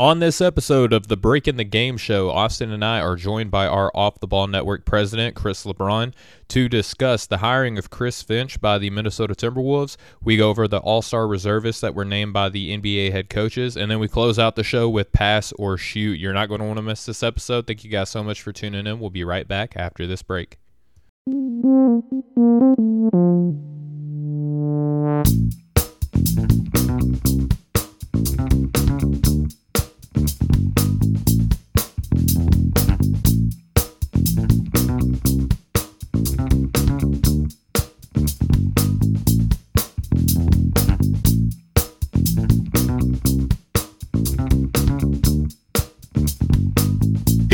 On this episode of the Break in the Game show, Austin and I are joined by our Off the Ball Network president, Chris LeBron, to discuss the hiring of Chris Finch by the Minnesota Timberwolves. We go over the All Star reservists that were named by the NBA head coaches, and then we close out the show with Pass or Shoot. You're not going to want to miss this episode. Thank you guys so much for tuning in. We'll be right back after this break.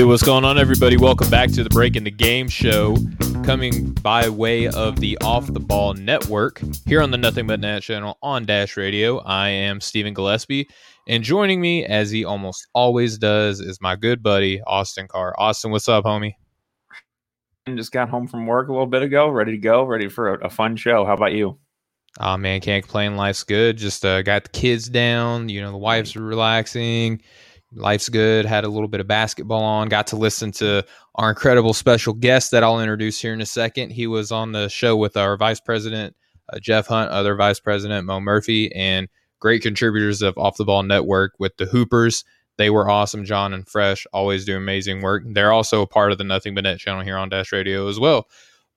Hey, what's going on, everybody? Welcome back to the Break in the Game show, coming by way of the Off the Ball Network here on the Nothing But Net channel on Dash Radio. I am Stephen Gillaspie, and joining me, as he almost always does, is my good buddy Austin Carr. Austin, what's up, homie? Just got home from work a little bit ago, ready to go, ready for a, a fun show. How about you? Oh man, can't complain. Life's good. Just uh, got the kids down. You know, the wife's relaxing life's good. Had a little bit of basketball on. Got to listen to our incredible special guest that I'll introduce here in a second. He was on the show with our vice president, uh, Jeff Hunt, other vice president, Mo Murphy, and great contributors of Off the Ball Network with the Hoopers. They were awesome. John and Fresh always do amazing work. They're also a part of the Nothing But Net channel here on Dash Radio as well.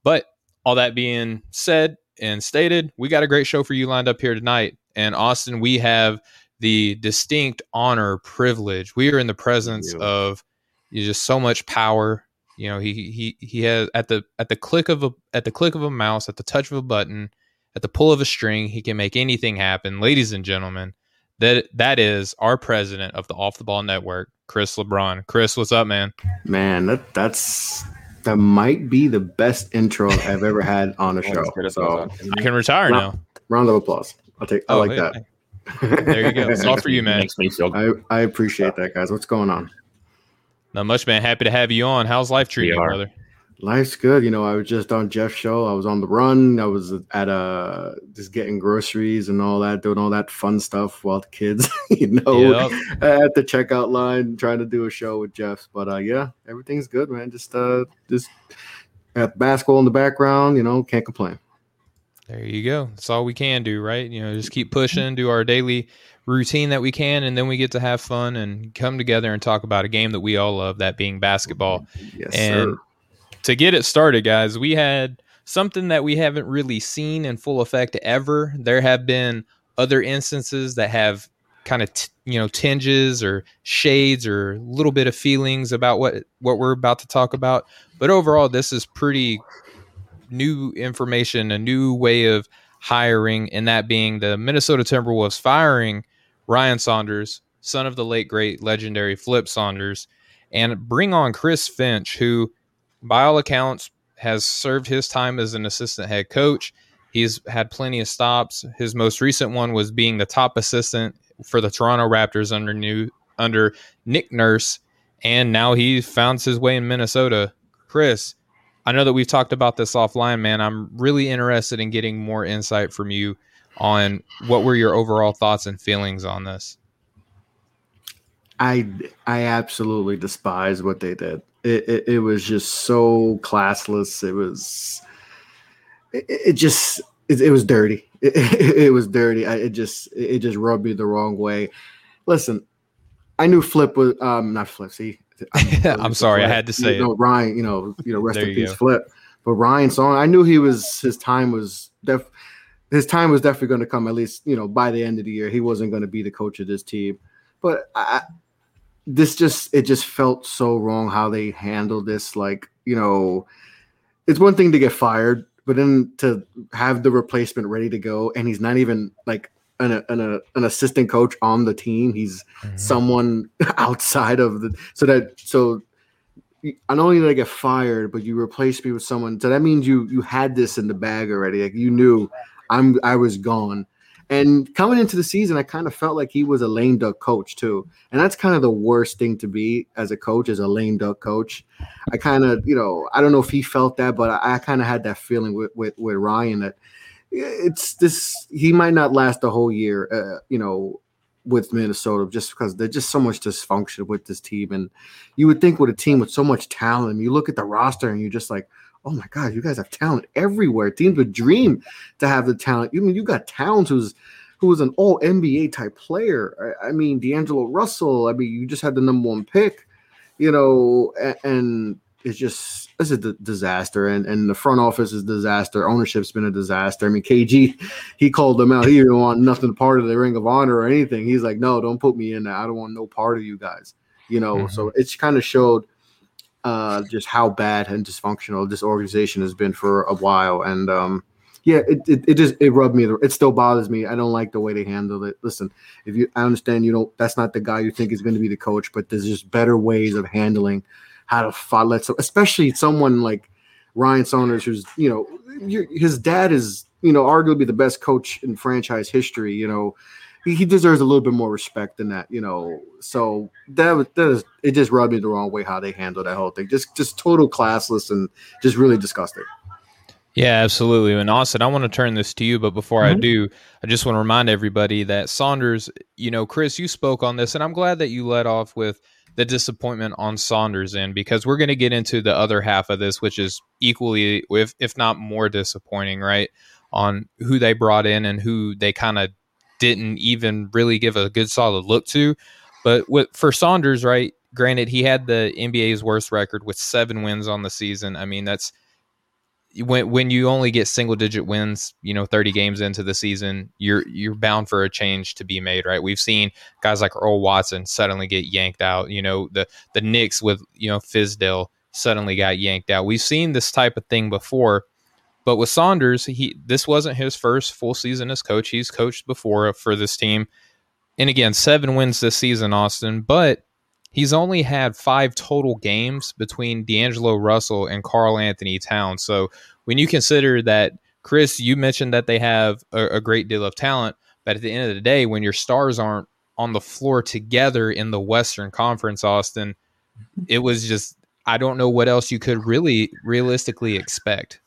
But all that being said and stated, we got a great show for you lined up here tonight. And Austin, we have the distinct honor, privilege. We are in the presence yeah. of just so much power. You know, he he he has at the at the click of a at the click of a mouse, at the touch of a button, at the pull of a string, he can make anything happen. Ladies and gentlemen, that that is our president of the Off the Ball Network, Chris LeBron. Chris, what's up, man? Man, that that's that might be the best intro I've ever had on a show. So you can retire round, now. Round of applause. I'll take. I oh, like hey, that. There you go. It's all for you, man. Makes me feel I, I appreciate that, guys. What's going on? Not much, man. Happy to have you on. How's life treating you, brother? Life's good. You know, I was just on Jeff's show. I was on the run. I was at uh just getting groceries and all that, doing all that fun stuff while the kids, you know, yep. at the checkout line, trying to do a show with Jeff's. But uh yeah, everything's good, man. Just uh just at basketball in the background, you know, can't complain. There you go. That's all we can do, right? You know, just keep pushing, do our daily routine that we can, and then we get to have fun and come together and talk about a game that we all love, that being basketball. Yes, and sir. to get it started, guys, we had something that we haven't really seen in full effect ever. There have been other instances that have kind of t- you know tinges or shades or a little bit of feelings about what what we're about to talk about but overall this is pretty new information, a new way of hiring, and that being the Minnesota Timberwolves firing Ryan Saunders, son of the late great legendary Flip Saunders, and bring on Chris Finch, who, by all accounts, has served his time as an assistant head coach. He's had plenty of stops. His most recent one was being the top assistant for the Toronto Raptors under new under Nick Nurse, and now he founds his way in Minnesota. Chris, I know that we've talked about this offline, man. I'm really interested in getting more insight from you on what were your overall thoughts and feelings on this. I I absolutely despise what they did. It, it, it was just so classless. It was it, it just it, it, was dirty. It, was dirty. I, it just it just rubbed me the wrong way. Listen, I knew Flip was um not Flip. See, I'm, I'm sorry, I had to say you know, Ryan. You know, you know, rest in peace, Flip. But Ryan Song, I knew he was his time was def, his time was definitely going to come. At least you know by the end of the year, he wasn't going to be the coach of this team. But I, this just it just felt so wrong how they handled this. Like you know, it's one thing to get fired, but then to have the replacement ready to go, and he's not even like an, an, an assistant coach on the team. He's mm-hmm. someone outside of the so that so not only did I get fired, but you replaced me with someone. So that means you you had this in the bag already. Like you knew I'm I was gone. And coming into the season, I kind of felt like he was a lame duck coach too. And that's kind of the worst thing to be as a coach, as a lame duck coach. I kind of, you know, I don't know if he felt that, but I, I kind of had that feeling with, with, with Ryan that it's this he might not last the whole year uh, you know with Minnesota just because there's just so much dysfunction with this team. And you would think with a team with so much talent, you look at the roster and you're just like, oh my God, you guys have talent everywhere. Teams would dream to have the talent. You I mean you got Towns who's who was an all NBA type player. I, I, mean D'Angelo Russell. I mean you just had the number one pick, you know, and, and it's just it's a d- disaster, and and the front office is a disaster. Ownership's been a disaster. I mean, KG, he called them out. He didn't want nothing part of the Ring of Honor or anything. He's like, no, don't put me in there. I don't want no part of you guys. You know, mm-hmm. so it's kind of showed uh, just how bad and dysfunctional this organization has been for a while. And um, yeah, it, it, it just it rubbed me. It still bothers me. I don't like the way they handled it. Listen, if you, I understand you don't. That's not the guy you think is going to be the coach, but there's just better ways of handling how to fight, let so, especially someone like Ryan Saunders, who's you know his dad is you know arguably the best coach in franchise history. You know, he, he deserves a little bit more respect than that. You know, so that was that is it just rubbed me the wrong way how they handled that whole thing. Just just total classless and just really disgusting. Yeah, absolutely. And Austin, I want to turn this to you, but before mm-hmm. I do, I just want to remind everybody that Saunders, you know, Chris, you spoke on this, and I'm glad that you led off with the disappointment on Saunders in because we're going to get into the other half of this, which is equally, if if not more disappointing, right? On who they brought in and who they kind of didn't even really give a good solid look to. But with, for Saunders, right? Granted, he had the NBA's worst record with seven wins on the season. I mean, that's when when you only get single digit wins, you know, 30 games into the season, you're you're bound for a change to be made, right? We've seen guys like Earl Watson suddenly get yanked out. You know, the the Knicks with you know Fizdale suddenly got yanked out. We've seen this type of thing before, but with Saunders, he this wasn't his first full season as coach. He's coached before for this team, and again, seven wins this season, Austin, but he's only had five total games between D'Angelo Russell and Karl-Anthony Towns. So when you consider that, Chris, you mentioned that they have a, a, great deal of talent, but at the end of the day, when your stars aren't on the floor together in the Western Conference, Austin, it was just I don't know what else you could really realistically expect.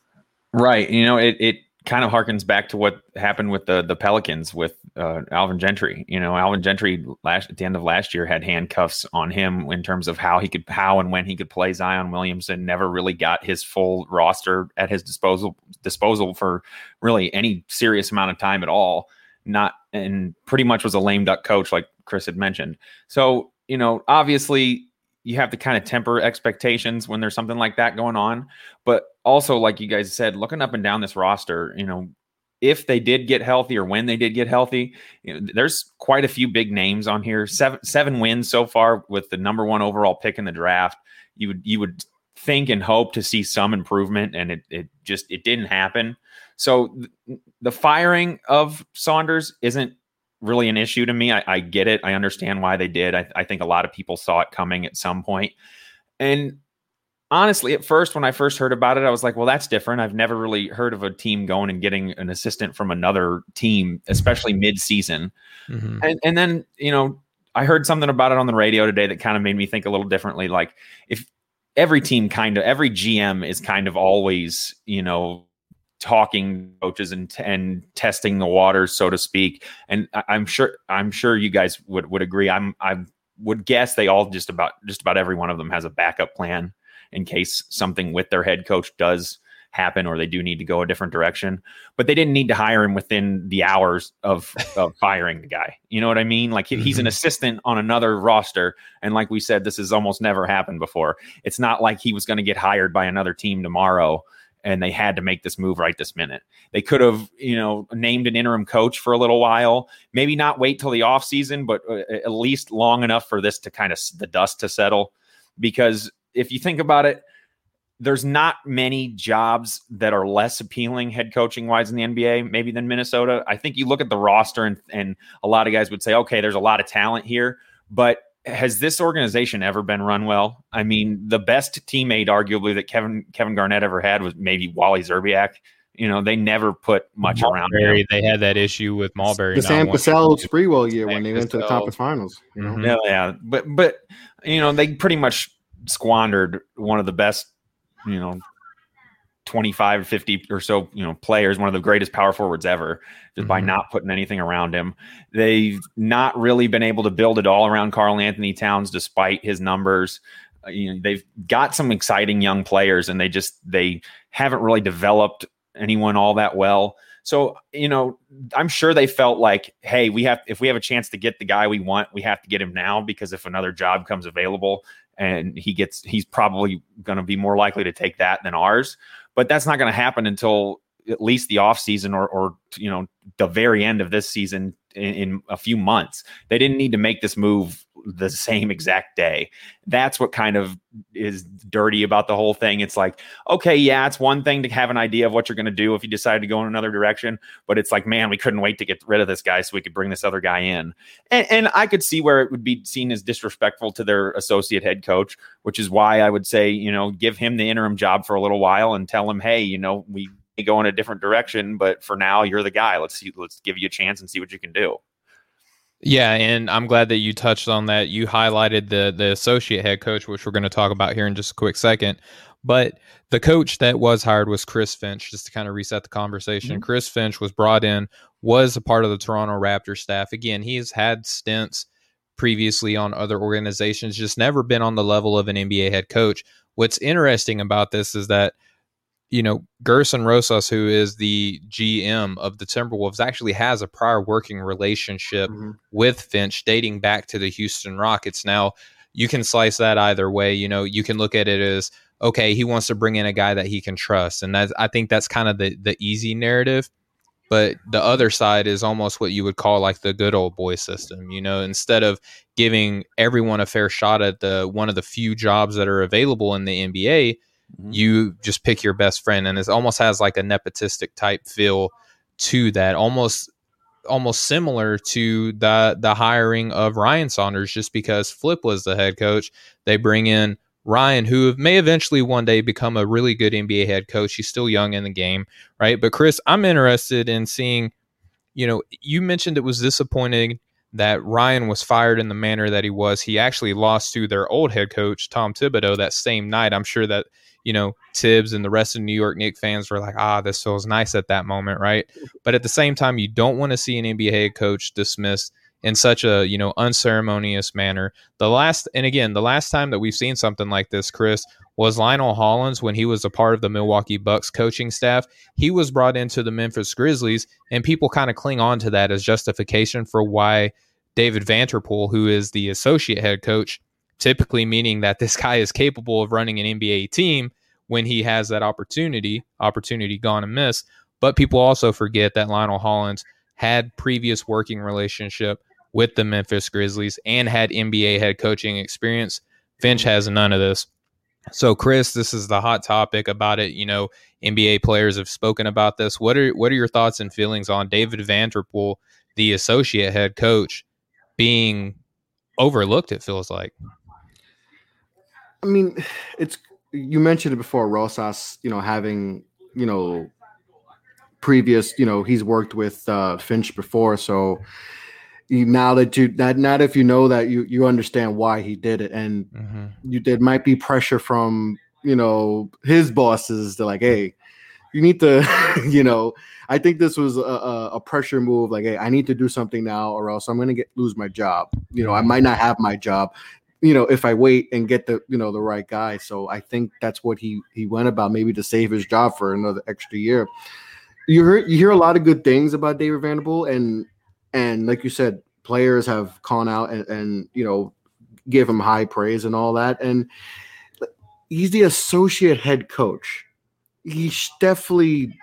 Right. You know, it it kind of harkens back to what happened with the the Pelicans with uh, Alvin Gentry. You know, Alvin Gentry last at the end of last year had handcuffs on him in terms of how he could how and when he could play Zion Williamson. Never really got his full roster at his disposal disposal for really any serious amount of time at all. Not and pretty much was a lame duck coach, like Chris had mentioned. So you know, obviously you have to kind of temper expectations when there's something like that going on. But also, like you guys said, looking up and down this roster, you know, if they did get healthy or when they did get healthy, you know, there's quite a few big names on here. Seven seven wins so far with the number one overall pick in the draft. You would you would think and hope to see some improvement, and it it just it didn't happen. So th- the firing of Saunders isn't really an issue to me. I, I get it. I understand why they did. I, I think a lot of people saw it coming at some point. And honestly, at first, when I first heard about it, I was like, well, that's different. I've never really heard of a team going and getting an assistant from another team, especially mid season. Mm-hmm. And, and then, you know, I heard something about it on the radio today that kind of made me think a little differently. Like, if every team kind of, every GM is kind of always, you know, talking coaches and and testing the waters, so to speak. And I, am sure I'm sure you guys would would agree. I'm I would guess they all just about just about every one of them has a backup plan in case something with their head coach does happen or they do need to go a different direction. But they didn't need to hire him within the hours of, of firing the guy. You know what I mean? Like he's an mm-hmm. assistant on another roster. And like we said, this has almost never happened before. It's not like he was going to get hired by another team tomorrow and they had to make this move right this minute. They could have, you know, named an interim coach for a little while, maybe not wait till the offseason, but uh, at least long enough for this to kind of the dust to settle. Because if you think about it, there's not many jobs that are less appealing head coaching wise in the NBA, maybe than Minnesota. I think you look at the roster and, and a lot of guys would say, okay, there's a lot of talent here, but has this organization ever been run well? I mean, the best teammate, arguably, that Kevin Kevin Garnett ever had was maybe Wally Szczerbiak. You know, they never put much Marbury, around him. They had that issue with Marbury. The Sam Cassell Sprewell year when they went to the conference finals. You know? Mm-hmm. Yeah, yeah, but but you know they pretty much squandered one of the best, you know, 25, 50 or so, you know, players, one of the greatest power forwards ever, just mm-hmm. by not putting anything around him. They've not really been able to build it all around Karl-Anthony Towns despite his numbers. Uh, you know, they've got some exciting young players and they just they haven't really developed anyone all that well. So, you know, I'm sure they felt like, hey, we have if we have a chance to get the guy we want, we have to get him now because if another job comes available and he gets he's probably going to be more likely to take that than ours. But that's not going to happen until at least the off season or or you know the very end of this season in, in, a few months. They didn't need to make this move the same exact day. That's what kind of is dirty about the whole thing. It's like, okay, yeah, it's one thing to have an idea of what you're going to do if you decide to go in another direction, but it's like, man, we couldn't wait to get rid of this guy so we could bring this other guy in. And, and I could see where it would be seen as disrespectful to their associate head coach, which is why I would say, you know, give him the interim job for a little while and tell him, hey, you know, we go in a different direction, but for now, you're the guy. Let's see, let's give you a chance and see what you can do. Yeah, and I'm glad that you touched on that. You highlighted the the associate head coach, which we're going to talk about here in just a quick second. But the coach that was hired was Chris Finch, just to kind of reset the conversation. Mm-hmm. Chris Finch was brought in, was a part of the Toronto Raptors staff. Again, he's had stints previously on other organizations, just never been on the level of an NBA head coach. What's interesting about this is that you know, Gersson Rosas, who is the GM of the Timberwolves, actually has a prior working relationship mm-hmm. with Finch dating back to the Houston Rockets. Now, you can slice that either way. You know, you can look at it as okay, he wants to bring in a guy that he can trust, and I think that's kind of the the easy narrative. But the other side is almost what you would call like the good old boy system. You know, instead of giving everyone a fair shot at the one of the few jobs that are available in the NBA mm-hmm. you just pick your best friend and it almost has like a nepotistic type feel to that almost almost similar to the the hiring of Ryan Saunders just because Flip was the head coach. They bring in Ryan who may eventually one day become a really good NBA head coach. He's still young in the game right? But Chris I'm interested in seeing you know you mentioned it was disappointing that Ryan was fired in the manner that he was. He actually lost to their old head coach, Tom Thibodeau, that same night. I'm sure that you know, Thibs and the rest of New York Knicks fans were like, ah, this feels nice at that moment, right? But at the same time, you don't want to see an NBA head coach dismissed in such a, you know, unceremonious manner. The last, and again, the last time that we've seen something like this, Chris, was Lionel Hollins when he was a part of the Milwaukee Bucks coaching staff. He was brought into the Memphis Grizzlies, and people kind of cling on to that as justification for why David Vanterpool, who is the associate head coach, typically meaning that this guy is capable of running an NBA team when he has that opportunity, opportunity gone and missed. But people also forget that Lionel Hollins had previous working relationship with the Memphis Grizzlies and had NBA head coaching experience. Finch has none of this. So, Chris, this is the hot topic about it. You know, NBA players have spoken about this. What are what are your thoughts and feelings on David Vanterpool, the associate head coach, being overlooked? It feels like. I mean, it's you mentioned it before, Rosas, you know, having, you know, previous, you know, he's worked with uh, Finch before, so you, now that you that not if you know that you you understand why he did it, and mm-hmm. you there might be pressure from you know his bosses to like, hey, you need to, you know, I think this was a, a, pressure move. Like, hey, I need to do something now, or else I'm going to get lose my job. You know, I might not have my job you know, if I wait and get the you know the right guy. So I think that's what he he went about, maybe to save his job for another extra year. You hear you hear a lot of good things about David Vanterpool, and and like you said, players have gone out and, and you know give him high praise and all that. And he's the associate head coach. He's definitely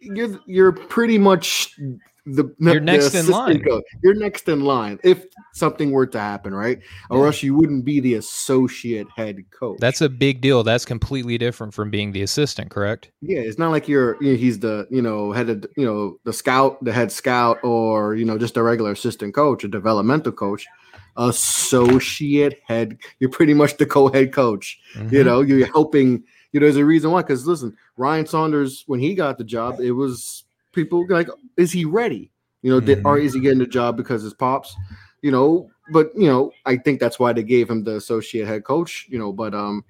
you're you're pretty much the you're next the in line. Coach. You're next in line if something were to happen, right? Or yeah. else you wouldn't be the associate head coach. That's a big deal. That's completely different from being the assistant, correct? Yeah, it's not like you're you know, he's the you know head of you know the scout, the head scout, or you know just a regular assistant coach, a developmental coach. Associate head, you're pretty much the co-head coach. Mm-hmm. You know, you're helping. You know, there's a reason why. Because listen, Ryan Saunders, when he got the job, it was people like, is he ready? You know, mm-hmm. did, or is he getting the job because his pops? You know, but you know, I think that's why they gave him the associate head coach. You know, but um,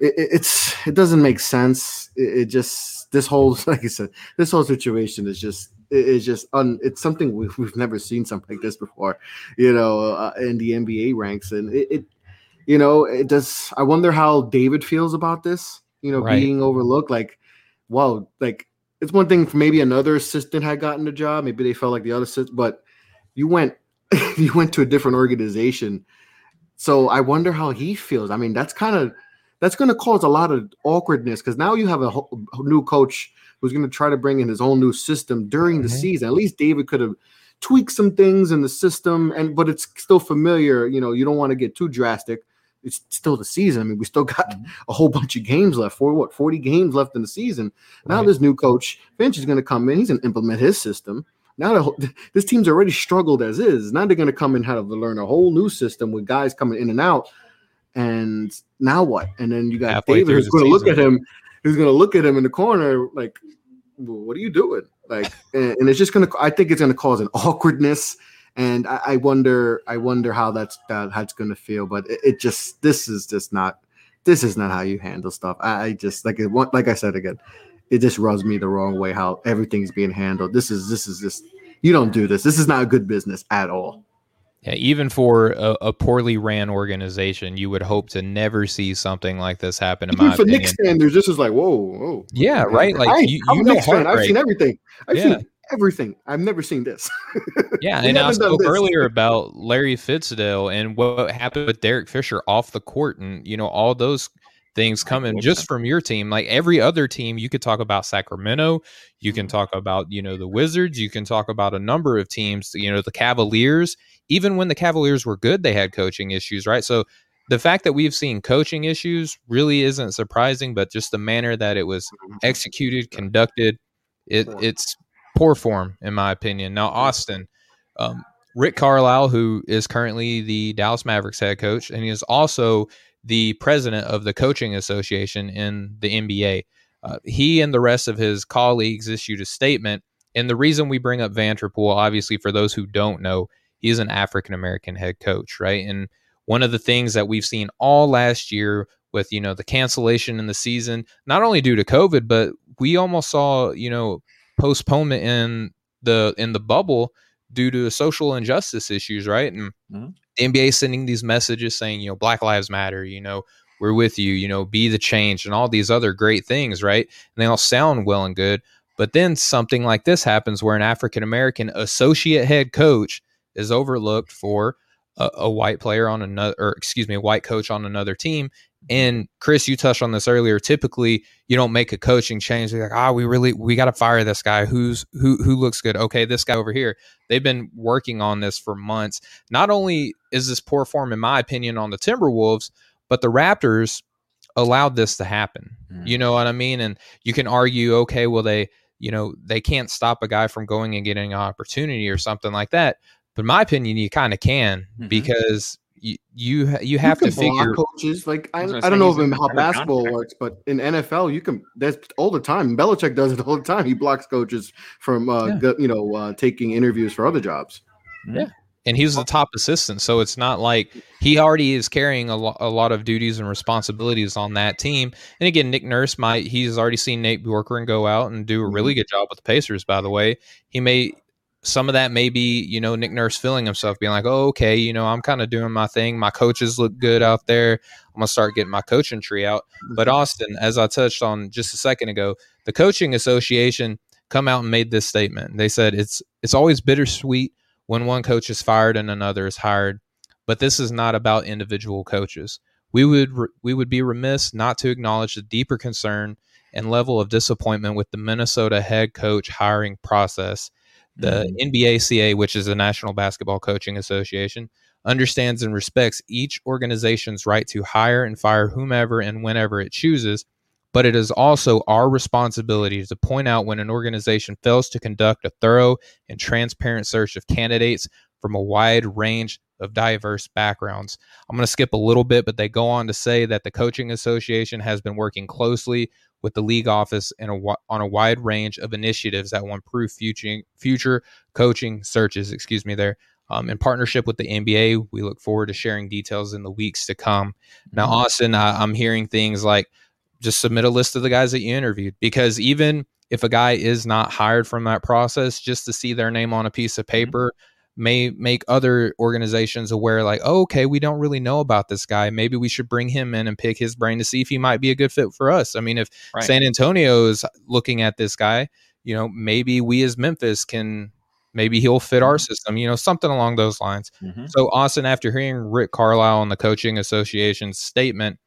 it, it's it doesn't make sense. It, it, just this whole like I said, this whole situation is just is just un, it's something we've, we've never seen something like this before, you know, uh, in the NBA ranks, and it, it, you know, it does. I wonder how David feels about this, you know, right. being overlooked. Like, wow, like it's one thing for maybe another assistant had gotten the job, maybe they felt like the other assistant, but you went you went to a different organization. So I wonder how he feels. I mean, that's kind of that's going to cause a lot of awkwardness because now you have a, whole, new coach who's going to try to bring in his own new system during the mm-hmm. season. At least David could have tweaked some things in the system, and but it's still familiar. You know, you don't want to get too drastic. It's still the season. I mean, we still got mm-hmm. a whole bunch of games left. For what, forty games left in the season. Now right. this new coach Finch is going to come in. He's going to implement his system. Now the, this team's already struggled as is. Now they're going to come and have to learn a whole new system with guys coming in and out and now what? And then you got Halfway David who's going to look at him, who's going to look at him in the corner like, "What are you doing?" Like, and, and, it's just going to. I think it's going to cause an awkwardness, and I, I, wonder, I wonder how that's that, how it's going to feel. But it, it, just, this is just not, this is not how you handle stuff. I, I just like it. Like I said again, it just rubs me the wrong way how everything's being handled. This is, this is just. You don't do this. This is not a good business at all. Yeah, even for a, a, poorly ran organization, you would hope to never see something like this happen. In even my for opinion. Knicks standards, this is like whoa, whoa. Yeah, right. Like I, you, you know, fan. I've seen everything. I've yeah. seen everything. I've never seen this. yeah, and I spoke earlier about Larry Fitzgerald and what happened with Derek Fisher off the court, and you know all those things coming just from your team. Like every other team, you could talk about Sacramento, you can mm-hmm. talk about you know the Wizards, you can talk about a number of teams. You know the Cavaliers even when the Cavaliers were good, they had coaching issues, right? So the fact that we've seen coaching issues really isn't surprising, but just the manner that it was mm-hmm. executed, conducted, it, it's poor form, in my opinion. Now, Austin, um, Rick Carlisle, who is currently the Dallas Mavericks head coach, and he is also the president of the coaching association in the NBA. Uh, he and the rest of his colleagues issued a statement. And the reason we bring up Vanterpool, obviously, for those who don't know, he's an African American head coach, right? And one of the things that we've seen all last year with you know the cancellation in the season, not only due to COVID, but we almost saw you know postponement in the in the bubble due to social injustice issues, right? And mm-hmm. the NBA sending these messages saying, you know, Black Lives Matter, you know, we're with you, you know, be the change, and all these other great things, right? And they all sound well and good. But then something like this happens where an African American associate head coach is overlooked for a, a, white player on another, or excuse me, a white coach on another team. And Chris, you touched on this earlier. Typically, you don't make a coaching change. You're like, ah, oh, we really we got to fire this guy. Who's who? Who looks good? Okay, this guy over here. They've been working on this for months. Not only is this poor form, in my opinion, on the Timberwolves, but the Raptors allowed this to happen. Mm. You know what I mean? And you can argue, okay, well they, you know, they can't stop a guy from going and getting an opportunity or something like that. But in my opinion, you kind of can mm-hmm. because you you, you have you to figure coaches like I, I, I don't know if how basketball contract. works, but in NFL you can that's all the time. Belichick does it all the time. He blocks coaches from uh, yeah. you know uh, taking interviews for other jobs. Yeah, and he's the top assistant, so it's not like he already is carrying a, lo- a lot of duties and responsibilities on that team. And again, Nick Nurse might he's already seen Nate Bjorkgren go out and do a really mm-hmm. good job with the Pacers. By the way, he may some of that may be, you know, Nick Nurse feeling himself, being like, oh, okay, you know, I'm kind of doing my thing. My coaches look good out there. I'm going to start getting my coaching tree out. But mm-hmm. Austin, as I touched on just a second ago, the coaching association come out and made this statement. They said it's it's always bittersweet when one coach is fired and another is hired, but this is not about individual coaches. We would we would be remiss not to acknowledge the deeper concern and level of disappointment with the Minnesota head coach hiring process the mm-hmm. NBACA, which is the National Basketball Coaching Association, understands and respects each organization's right to hire and fire whomever and whenever it chooses, but it is also our responsibility to point out when an organization fails to conduct a thorough and transparent search of candidates from a wide range of diverse backgrounds. I'm going to skip a little bit, but they go on to say that the Coaching Association has been working closely with the league office and a, on a wide range of initiatives that will improve future future coaching searches. Excuse me, there. um, in partnership with the NBA. We look forward to sharing details in the weeks to come. Now, mm-hmm. Austin, I, I'm hearing things like just submit a list of the guys that you interviewed because even if a guy is not hired from that process, just to see their name on a piece of mm-hmm. paper may make other organizations aware like oh, okay we don't really know about this guy maybe we should bring him in and pick his brain to see if he might be a good fit for us i mean if right. san antonio is looking at this guy you know maybe we as memphis can maybe he'll fit our mm-hmm. system you know something along those lines mm-hmm. so austin after hearing rick carlisle and the coaching association's statement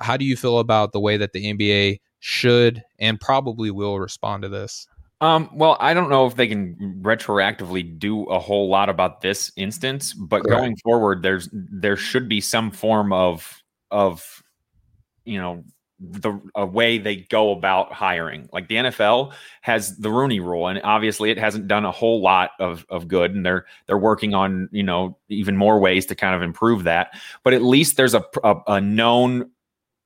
how do you feel about the way that the nba should and probably will respond to this um, well, I don't know if they can retroactively do a whole lot about this instance, but Correct. going forward, there's there should be some form of of you know the a way they go about hiring. Like the NFL has the Rooney Rule, and obviously it hasn't done a whole lot of of good, and they're they're working on you know even more ways to kind of improve that. But at least there's a a, a known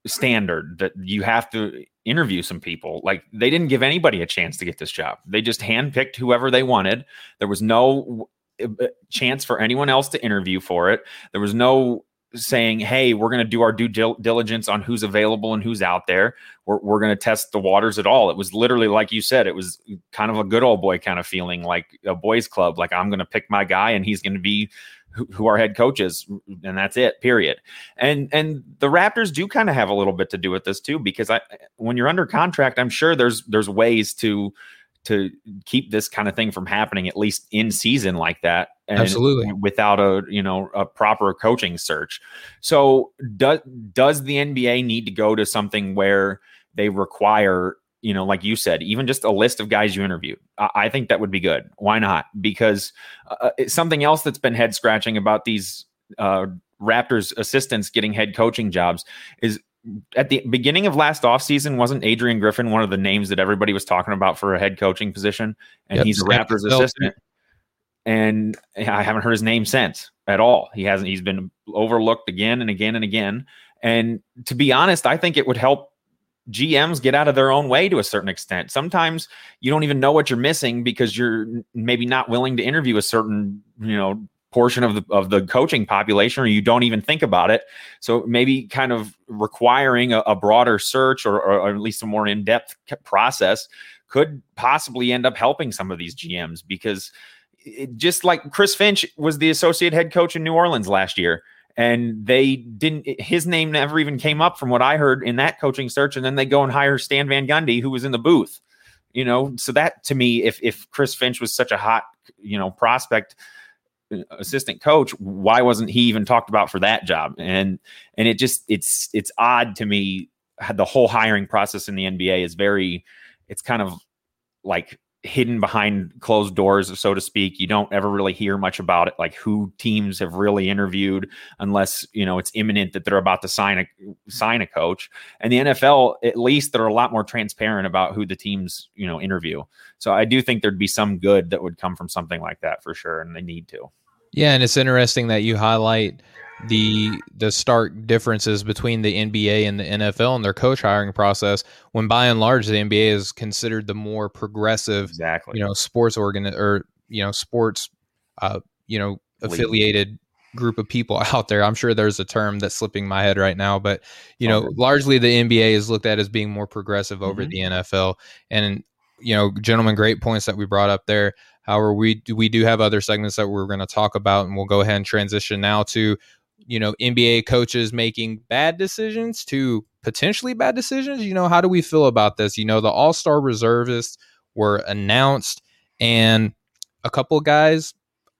standard that you have to interview some people. Like they didn't give anybody a chance to get this job. They just handpicked whoever they wanted. There was no uh, uh, chance for anyone else to interview for it. There was no saying, "Hey, we're going to do our due diligence on who's available and who's out there. We're we're going to test the waters at all." It was literally like you said. It was kind of a good old boy kind of feeling, like a boys' club. Like I'm going to pick my guy, and he's going to be who, who our head coaches, and that's it. Period. And and the Raptors do kind of have a little bit to do with this too, because I when you're under contract, I'm sure there's there's ways to to keep this kind of thing from happening at least in season like that absolutely without a you know a proper coaching search so does does the nba need to go to something where they require you know, like you said, even just a list of guys you interviewed. I, I think that would be good. Why not? Because uh, uh something else that's been head scratching about these uh, Raptors assistants getting head coaching jobs is at the beginning of last offseason, wasn't Adrian Griffin one of the names that everybody was talking about for a head coaching position? And yep, he's a Raptors assistant. And I haven't heard his name since at all. He hasn't, he's been overlooked again and again and again. And to be honest, I think it would help GMs get out of their own way to a certain extent. Sometimes you don't even know what you're missing because you're maybe not willing to interview a certain, you know, portion of the of the coaching population or you don't even think about it. So maybe kind of requiring a, a broader search or, or, at least a more in-depth process could possibly end up helping some of these GMs because it, just like Chris Finch was the associate head coach in New Orleans last year and they didn't his name never even came up from what i heard in that coaching search and then they go and hire stan van gundy who was in the booth you know? So that to me if if chris finch was such a hot you know prospect uh, assistant coach why wasn't he even talked about for that job? And and it just it's it's odd to me the whole hiring process in the nba is very it's kind of like hidden behind closed doors, so to speak. You don't ever really hear much about it, like who teams have really interviewed, unless you know it's imminent that they're about to sign a sign a coach. And the NFL, at least, they're a lot more transparent about who the teams you know interview. So I do think there'd be some good that would come from something like that for sure, and they need to. Yeah, and it's interesting that you highlight the the stark differences between the NBA and the NFL and their coach hiring process when by and large the NBA is considered the more progressive exactly. you know sports organ or you know sports uh you know affiliated group of people out there. I'm sure there's a term that's slipping my head right now but you know okay. largely the NBA is looked at as being more progressive over mm-hmm. the NFL and you know gentlemen great points that we brought up there. However, we we do have other segments that we're going to talk about, and we'll go ahead and transition now to you know NBA coaches making bad decisions to potentially bad decisions. You know, how do we feel about this? You know, the All Star reservists were announced, and a couple guys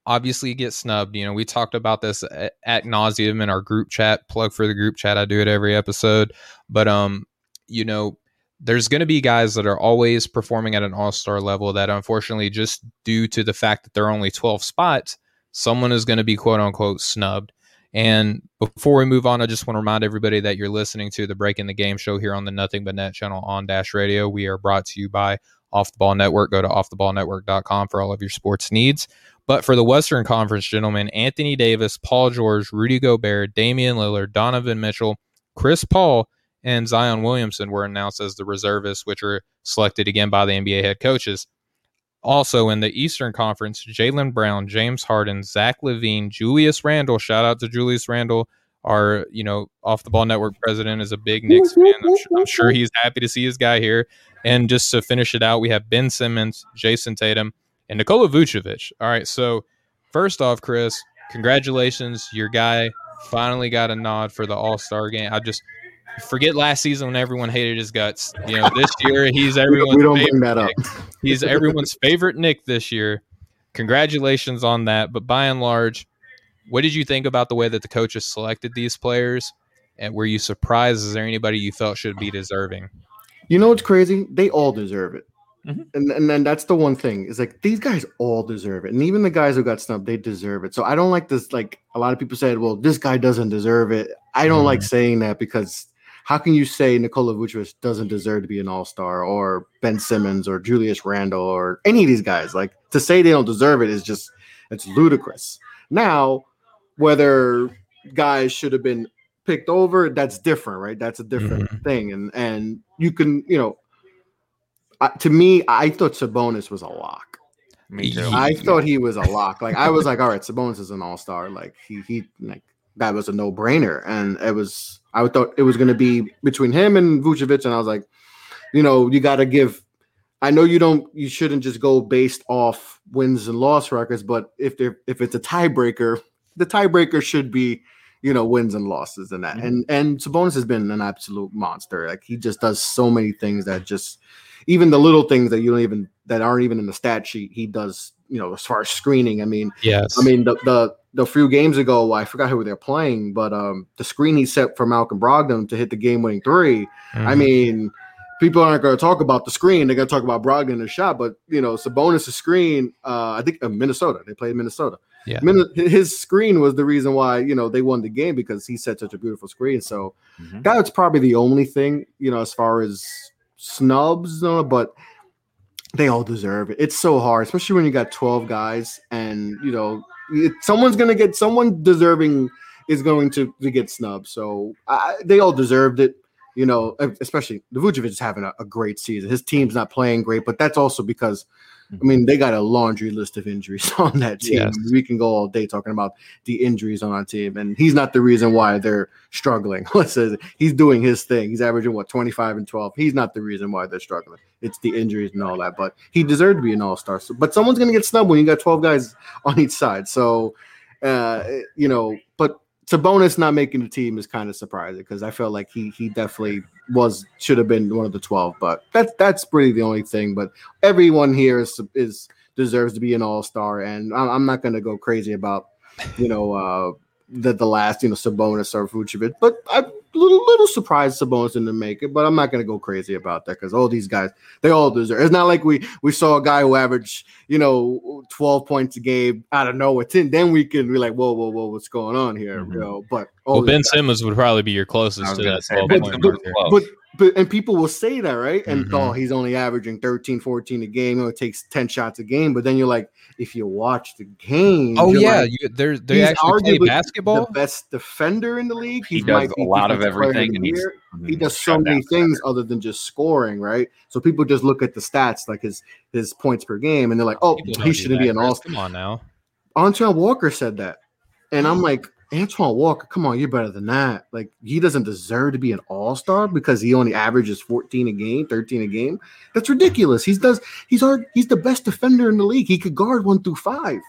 obviously get snubbed. You know, we talked about this at, at nauseum in our group chat. Plug for the group chat. I do it every episode, but um, you know, there's going to be guys that are always performing at an all star level that unfortunately, just due to the fact that there are only 12 spots, someone is going to be quote unquote snubbed. And before we move on, I just want to remind everybody that you're listening to the Breaking the Game show here on the Nothing But Net channel on Dash Radio. We are brought to you by Off the Ball Network. Go to offtheballnetwork.com for all of your sports needs. But for the Western Conference, gentlemen, Anthony Davis, Paul George, Rudy Gobert, Damian Lillard, Donovan Mitchell, Chris Paul, and Zion Williamson were announced as the reservists, which are selected again by the NBA head coaches. Also in the Eastern Conference, Jaylen Brown, James Harden, Zach LaVine, Julius Randle. Shout out to Julius Randle. Our, you know, off the ball network president is a big Knicks fan. I'm, sure, I'm sure he's happy to see his guy here. And just to finish it out, we have Ben Simmons, Jayson Tatum, and Nikola Vucevic. All right. So, first off, Chris, congratulations. Your guy finally got a nod for the All Star game. I just forget last season when everyone hated his guts. You know, this year he's everyone's we don't favorite bring that up. he's everyone's favorite Knick this year. Congratulations on that. But by and large, what did you think about the way that the coaches selected these players? And were you surprised? Is there anybody you felt should be deserving? You know what's crazy? They all deserve it. Mm-hmm. And and then that's the one thing is like these guys all deserve it, and even the guys who got snubbed, they deserve it. So I don't like this. Like a lot of people said, well, this guy doesn't deserve it. I don't mm-hmm. like saying that because how can you say Nikola Vucevic doesn't deserve to be an All Star or Ben Simmons or Julius Randle or any of these guys? Like to say they don't deserve it is just it's ludicrous. Now, whether guys should have been picked over, that's different, right? That's a different mm-hmm. thing, and and you can you know uh, to me, I thought Sabonis was a lock. Me too. I thought he was a lock. Like I was like, all right, Sabonis is an all star. Like he he like that was a no brainer, and it was. I thought it was going to be between him and Vucevic, and I was like, you know, you got to give. I know you don't. You shouldn't just go based off wins and loss records, but if there if it's a tiebreaker, the tiebreaker should be you know wins and losses and that. Mm-hmm. And and Sabonis has been an absolute monster. Like he just does so many things that just even the little things that you don't even that aren't even in the stat sheet, he does. You know, as far as screening, I mean, yes, I mean the the the few games ago, I forgot who they're playing, but um, the screen he set for Malcolm Brogdon to hit the game winning 3 mm-hmm. I mean, people aren't going to talk about the screen; they're going to talk about Brogdon and the shot. But you know, Sabonis' screen, uh, I think uh, Minnesota, they played Minnesota. Yeah, his screen was the reason why you know they won the game because he set such a beautiful screen. So mm-hmm. that's probably the only thing you know as far as snubs, but they all deserve it. It's so hard, especially when you got 12 guys and you know it, someone's gonna get someone deserving is going to, to get snubbed. So I, they all deserved it. You know, especially the Vucevic is having a, a great season. His team's not playing great, but that's also because I mean, they got a laundry list of injuries on that team. Yes. We can go all day talking about the injuries on our team, and he's not the reason why they're struggling. Let's say he's doing his thing. He's averaging what 25 and 12. He's not the reason why they're struggling. It's the injuries and all that. But he deserved to be an all star. So, but someone's gonna get snubbed when you got 12 guys on each side. So, uh, you know, but Sabonis not making the team is kind of surprising because I felt like he he definitely was should have been one of the twelve. But that's that's really the only thing. But everyone here is is deserves to be an all star, and I'm, not going to go crazy about you know uh, the the last you know Sabonis or Vucevic, but a little little surprised Sabonis didn't make it. But I'm not going to go crazy about that because all these guys they all deserve. It's not like we we saw a guy who averaged you know 12 points a game out of nowhere. Ten, then we can be like, whoa, whoa, whoa, what's going on here? Mm-hmm. You know, but well, Ben guys, Simmons would probably be your closest to that 12 point. But, but, but and people will say that, right? And mm-hmm. oh, he's only averaging 13, 14 a game. it takes 10 shots a game. But then you're like, if you watch the game, oh yeah, like, you, they're they actually play basketball. The best defender in the league. He, he does a lot of everything, and he's, he does so many things other than just scoring, right? So people just look at the stats, like his his points per game, and they're like, oh, he shouldn't be an all. Come on now. Antoine Walker said that, and I'm like, Antoine Walker, come on, you're better than that. Like he doesn't deserve to be an all-star because he only averages 14 a game, 13 a game. That's ridiculous. He's does he's our he's the best defender in the league. He could guard one through five.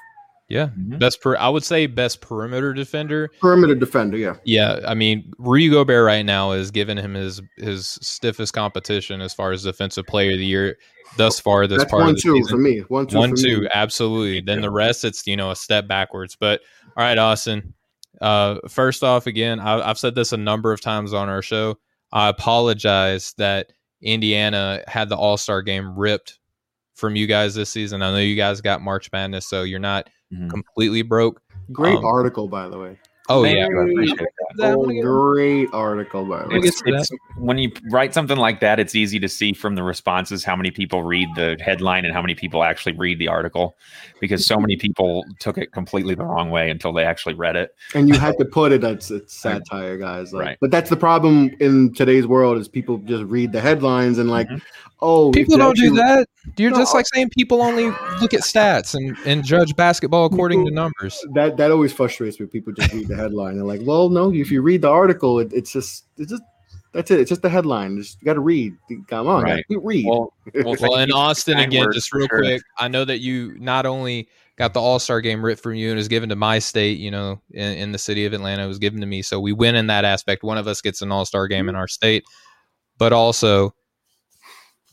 Yeah, mm-hmm. best per I would say best perimeter defender. Perimeter defender, yeah. Yeah, I mean Rudy Gobert right now is giving him his his stiffest competition as far as defensive player of the year thus far. This That's part one of the two season. for me. One two. One two, me. absolutely. Then the rest, it's you know a step backwards. But all right, Austin. Uh, first off, again, I, I've said this a number of times on our show. I apologize that Indiana had the All Star game ripped from you guys this season. I know you guys got March Madness, so you're not mm-hmm. completely broke. Great um, article, by the way. Oh yeah, article. Great article, by the way. It's, it's, when you write something like that, it's easy to see from the responses how many people read the headline and how many people actually read the article, because so many people took it completely the wrong way until they actually read it. And you had to put it as it's satire, guys. Like, right. But that's the problem in today's world is people just read the headlines and like, mm-hmm. oh, people don't do that. You're no. just like saying people only look at stats and, and judge basketball according people, to numbers. That that always frustrates me. People just read the headline. They're like, well, no, if you read the article, it, it's just it's just that's it. It's just the headline. Just you got to read. Come on, right. read. Well, well, well in Austin again, just real sure. quick. I know that you not only got the All Star game ripped from you and was given to my state. You know, in, in, the city of Atlanta, it was given to me. So we win in that aspect. One of us gets an All Star game in our state, but also,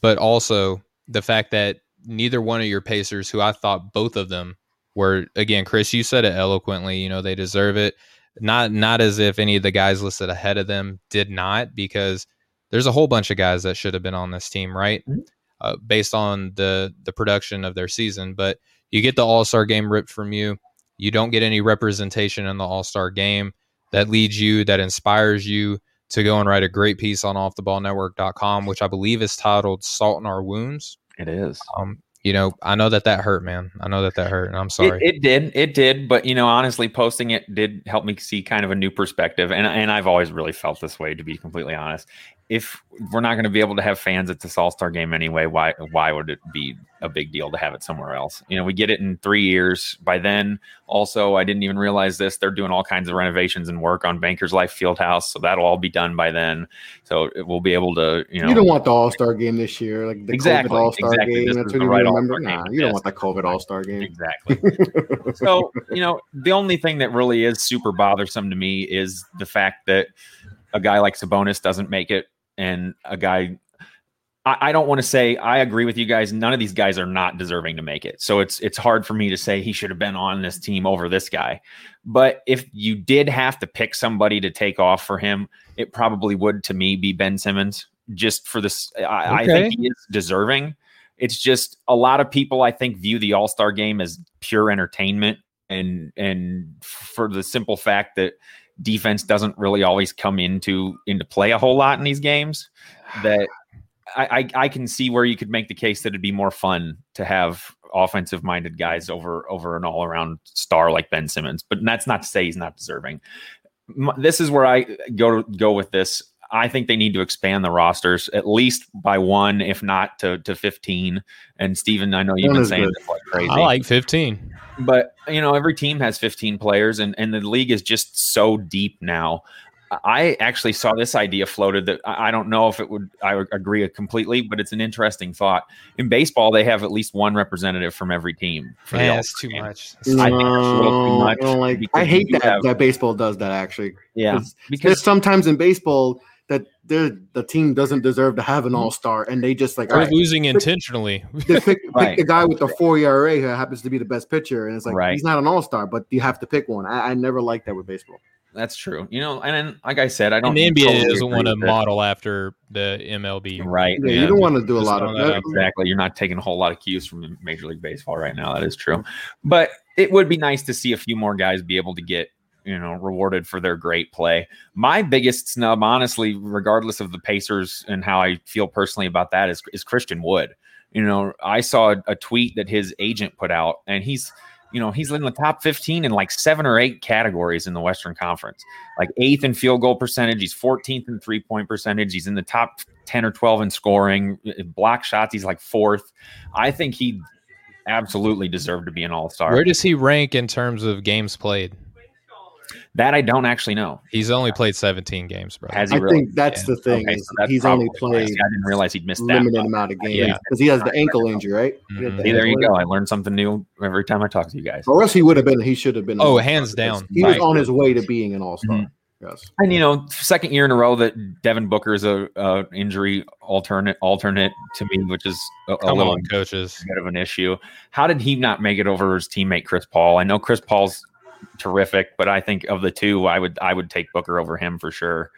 but also the fact that neither one of your Pacers, who I thought both of them were, again, Chris, you said it eloquently. You know, they deserve it. Not not as if any of the guys listed ahead of them did not, because there's a whole bunch of guys that should have been on this team, right? Mm-hmm. Uh, based on the the production of their season, but you get the All Star game ripped from you. You don't get any representation in the All Star game that leads you, that inspires you to go and write a great piece on offtheballnetwork.com, which I believe is titled "Salt in Our Wounds." It is. Um, you know, I know that that hurt, man. I know that that hurt, and I'm sorry. It, it, did, it did, but you know, honestly, posting it did help me see kind of a new perspective, and and I've always really felt this way, to be completely honest if we're not going to be able to have fans at this All Star game anyway, why why would it be a big deal to have it somewhere else? You know, we get it in three years. By then, also, I didn't even realize this. They're doing all kinds of renovations and work on Bankers Life Fieldhouse, so that'll all be done by then. So we'll be able to, you know, you don't want the All Star game this year, like the exactly, All Star exactly. game. That's what you right remember. Nah, you don't want the COVID All Star game. Exactly. so you know, the only thing that really is super bothersome to me is the fact that a guy like Sabonis doesn't make it and a guy I, don't want to say I agree with you guys. None of these guys are not deserving to make it. So it's it's hard for me to say he should have been on this team over this guy. But if you did have to pick somebody to take off for him, it probably would to me be Ben Simmons. Just for this, I, okay. I think he is deserving. It's just a lot of people I think view the All Star game as pure entertainment, and and for the simple fact that defense doesn't really always come into into play a whole lot in these games. That I, I, I can see where you could make the case that it'd be more fun to have offensive minded guys over over an all around star like Ben Simmons. But that's not to say he's not deserving. This is where I go go with this. I think they need to expand the rosters at least by one, if not to to fifteen. And Steven, I know you've been saying this like crazy. I like fifteen. But you know every team has 15 players and, and the league is just so deep now. I actually saw this idea floated that i don't know if it would i would agree completely but it's an interesting thought. In baseball they have at least one representative from every team for yeah, that's too much. No, i think it's a little too much I, like, I hate that have, that baseball does that actually. Yeah because sometimes in baseball that the team doesn't deserve to have an mm-hmm. all star, and they just like are right, losing pick, intentionally. They pick, right. pick, the guy with the four ERA who happens to be the best pitcher, and it's like right. he's not an all star, but you have to pick one. I, I never liked that with baseball. That's true. You know, and then, like I said, I don't. And the NBA totally doesn't want to model after the MLB, right? Yeah, yeah. you don't want to do a lot of that. Exactly. You're not taking a whole lot of cues from Major League Baseball right now. That is true, but it would be nice to see a few more guys be able to get you know rewarded for their great play. My biggest snub, honestly, regardless of the Pacers and how I feel personally about that, is is Christian Wood. You know, I saw a, a tweet that his agent put out, and he's you know, he's in the top 15 in like seven or eight categories in the Western Conference, like eighth in field goal percentage. He's 14th in three point percentage. He's in the top 10 or 12 in scoring. Eh, block shots, he's like fourth. I think he absolutely deserved to be an all star. Where does he rank in terms of games played? That I don't actually know. He's only played 17 games, bro. Has he I really? think that's yeah. the thing. Okay, so he's only played. I didn't realize he'd missed limited that amount of games because yeah. he has the ankle injury, right? Mm-hmm. The there you go. I learned something new every time I talk to you guys. Or else he would have been. He should have been. Oh, hands down. He was on his way to being an all star. Mm-hmm. Yes. And you know, second year in a row that Devin Booker is a, a injury alternate alternate to me, which is a, a little on, coaches bit of an issue. How did he not make it over his teammate Chris Paul? I know Chris Paul's terrific, but I think of the two, I would I would take Booker over him for sure.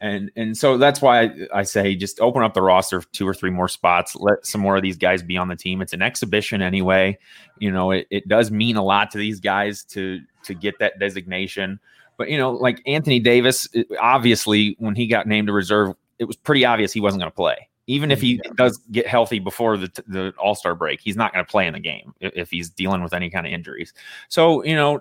And and so that's why I, I say just open up the roster two or three more spots. Let some more of these guys be on the team. It's an exhibition anyway. You know, it, it does mean a lot to these guys to to get that designation. But you know, like Anthony Davis, obviously when he got named to reserve, it was pretty obvious he wasn't going to play. Even if he yeah. does get healthy before the the All Star break, he's not going to play in the game if he's dealing with any kind of injuries. So you know,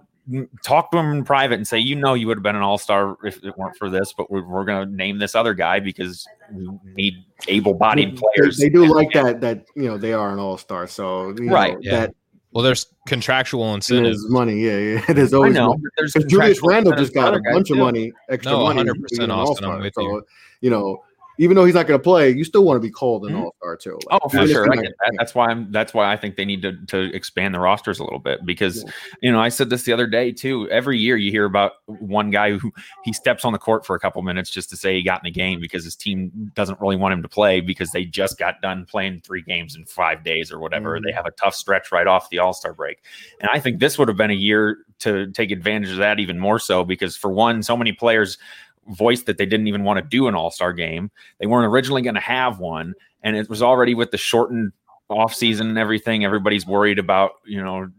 talk to him in private and say, you know, you would have been an all star if it weren't for this, but we're, we're going to name this other guy because we need able bodied players. They, they do like that, that, you know, they are an all star. So, right. Know, yeah. that, well, there's contractual incentives. money, yeah, yeah. There's always I know, there's Julius Randle just got a bunch of money, extra no, money. 100% Austin, I'm with so, you. You know, even though he's not going to play, you still want to be called an mm-hmm. all star too. Like, oh, for sure. That. That's why I'm. That's why I think they need to to expand the rosters a little bit because yeah. you know I said this the other day too. Every year you hear about one guy who he steps on the court for a couple minutes just to say he got in the game because his team doesn't really want him to play because they just got done playing three games in five days or whatever. Mm-hmm. They have a tough stretch right off the All Star break, and I think this would have been a year to take advantage of that even more so because for one, so many players voiced that they didn't even want to do an all-star game. They weren't originally going to have one, and it was already with the shortened off season and everything. Everybody's worried about you know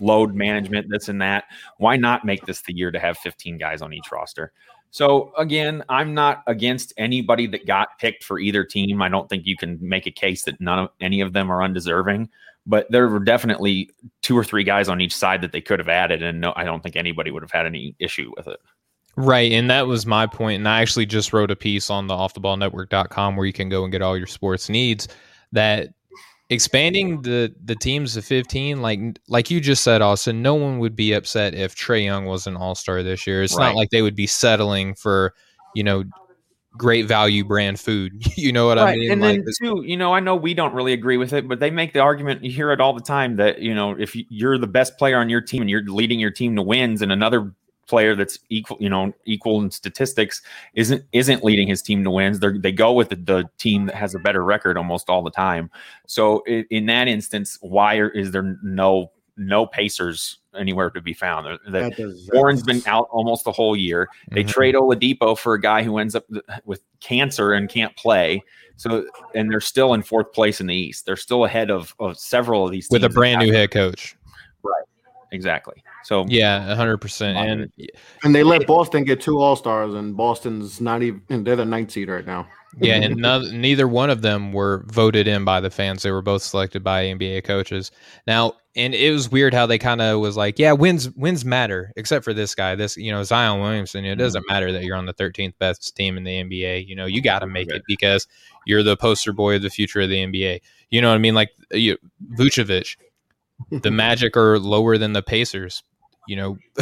load management, this and that. Why not make this the year to have 15 guys on each roster? So again, I'm not against anybody that got picked for either team. I don't think you can make a case that none of any of them are undeserving, but there were definitely two or three guys on each side that they could have added, and no, I don't think anybody would have had any issue with it. Right. And that was my point. And I actually just wrote a piece on the off the ball offtheballnetwork.com where you can go and get all your sports needs that expanding the the teams to 15 like like you just said austin no one would be upset if trey young was an all-star this year it's right. not like they would be settling for you know great value brand food you know what right. i mean and like, then too you know i know we don't really agree with it but they make the argument you hear it all the time that you know if you're the best player on your team and you're leading your team to wins and another player that's equal, you know, equal in statistics isn't isn't leading his team to wins. They they go with the, the, team that has a better record almost all the time. So in, in that instance, why are, is there no no Pacers anywhere to be found? That Warren's been out almost the whole year. They mm-hmm. trade Oladipo for a guy who ends up with cancer and can't play. So and they're still in fourth place in the East. They're still ahead of, of several of these with a brand new head coach. Right. Exactly. So yeah, hundred percent. And and they let Boston get two All Stars, and Boston's not even they're the ninth seed right now. Yeah, and no, neither one of them were voted in by the fans. They were both selected by NBA coaches. Now, and it was weird how they kind of was like, yeah, wins wins matter, except for this guy. This you know Zion Williamson. It doesn't mm-hmm. matter that you're on the 13th best team in the NBA. You know, you got to make it because you're the poster boy of the future of the NBA. You know what I mean? Like you, Vucevic, the Magic are lower than the Pacers you know,